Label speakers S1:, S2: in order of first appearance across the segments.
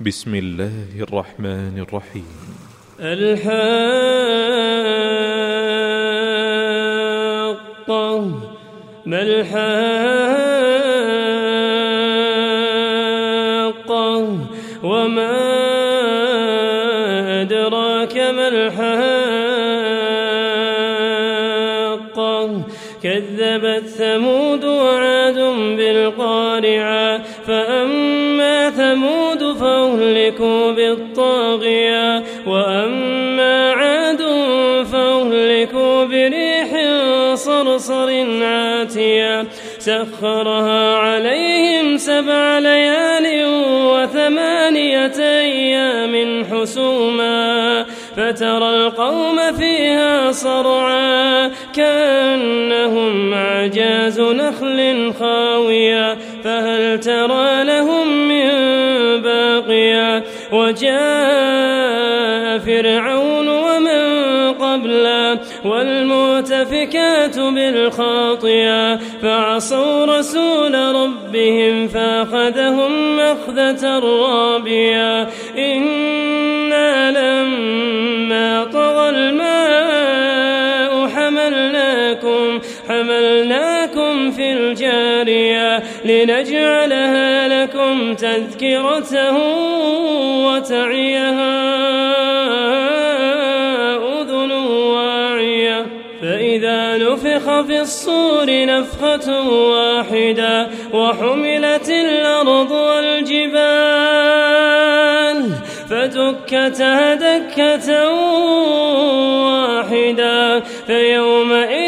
S1: بسم الله الرحمن الرحيم.
S2: الحاقة ما الحاقة وما أدراك ما الحاقة كذبت ثمود وعاد بالقارعة فأما فأهلكوا بالطاغية وأما عاد فأهلكوا بريح صرصر عاتية. سخرها عليهم سبع ليال وثمانية أيام حسوما. فترى القوم فيها صرعا كأنهم أعجاز نخل خاوية. فهل ترى باقية وجاء فرعون ومن قبله والمؤتفكات بالخاطئة فعصوا رسول ربهم فأخذهم أخذة رابية. إنا لما حملناكم حملناكم في الجارية لنجعلها لكم تذكرة وتعيها أذن واعية. فإذا نفخ في الصور نفخة واحدة وحملت الأرض والجبال فدكتا دكة واحدة. فيومئذ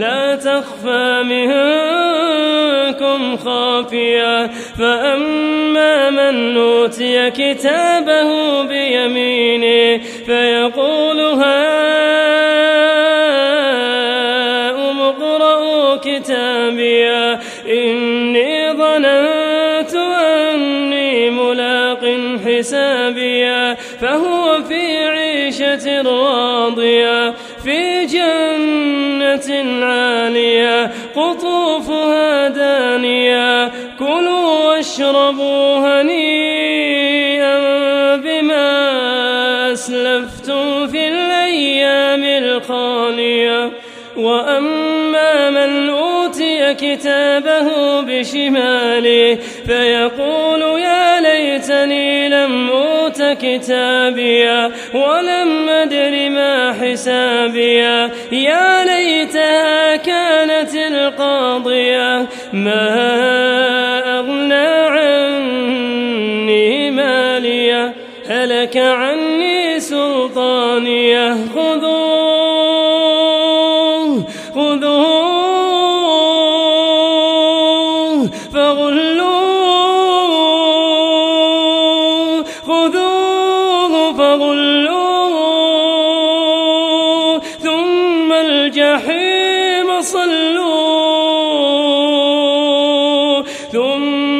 S2: لا تخفى منكم خافية. فأما من أوتي كتابه بيمينه فيقول هاؤم اقرءوا كتابيه إني ظننت أني ملاق حسابيه فهو في عيشة راضية. في جنة عالية قطوفها دانية. كلوا واشربوا هنيئا بما أسلفتم في الأيام الخالية. وأما كتابه بشماله فيقول يا ليتني لم أوت كتابيا ولم أدر ما حسابيا يا ليتها كانت القاضية ما أغنى عني مالية هلك عني سلطانية خذوه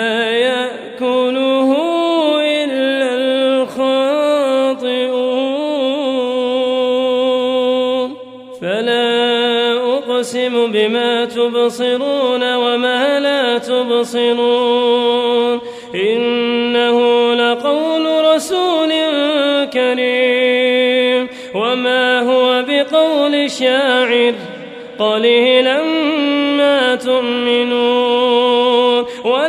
S2: لا يأكله إلا الخاطئون. فلا أقسم بما تبصرون وما لا تبصرون. إنه لقول رسول كريم. وما هو بقول شاعر. قليلا ما تؤمنون.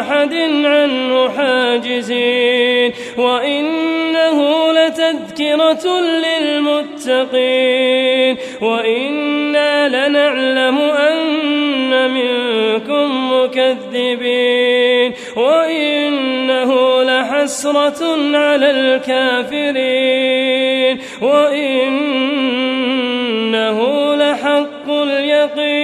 S2: أحد عنه حاجزين وإنه لتذكرة للمتقين وإنا لنعلم أن منكم مكذبين وإنه لحسرة على الكافرين وإنه لحق اليقين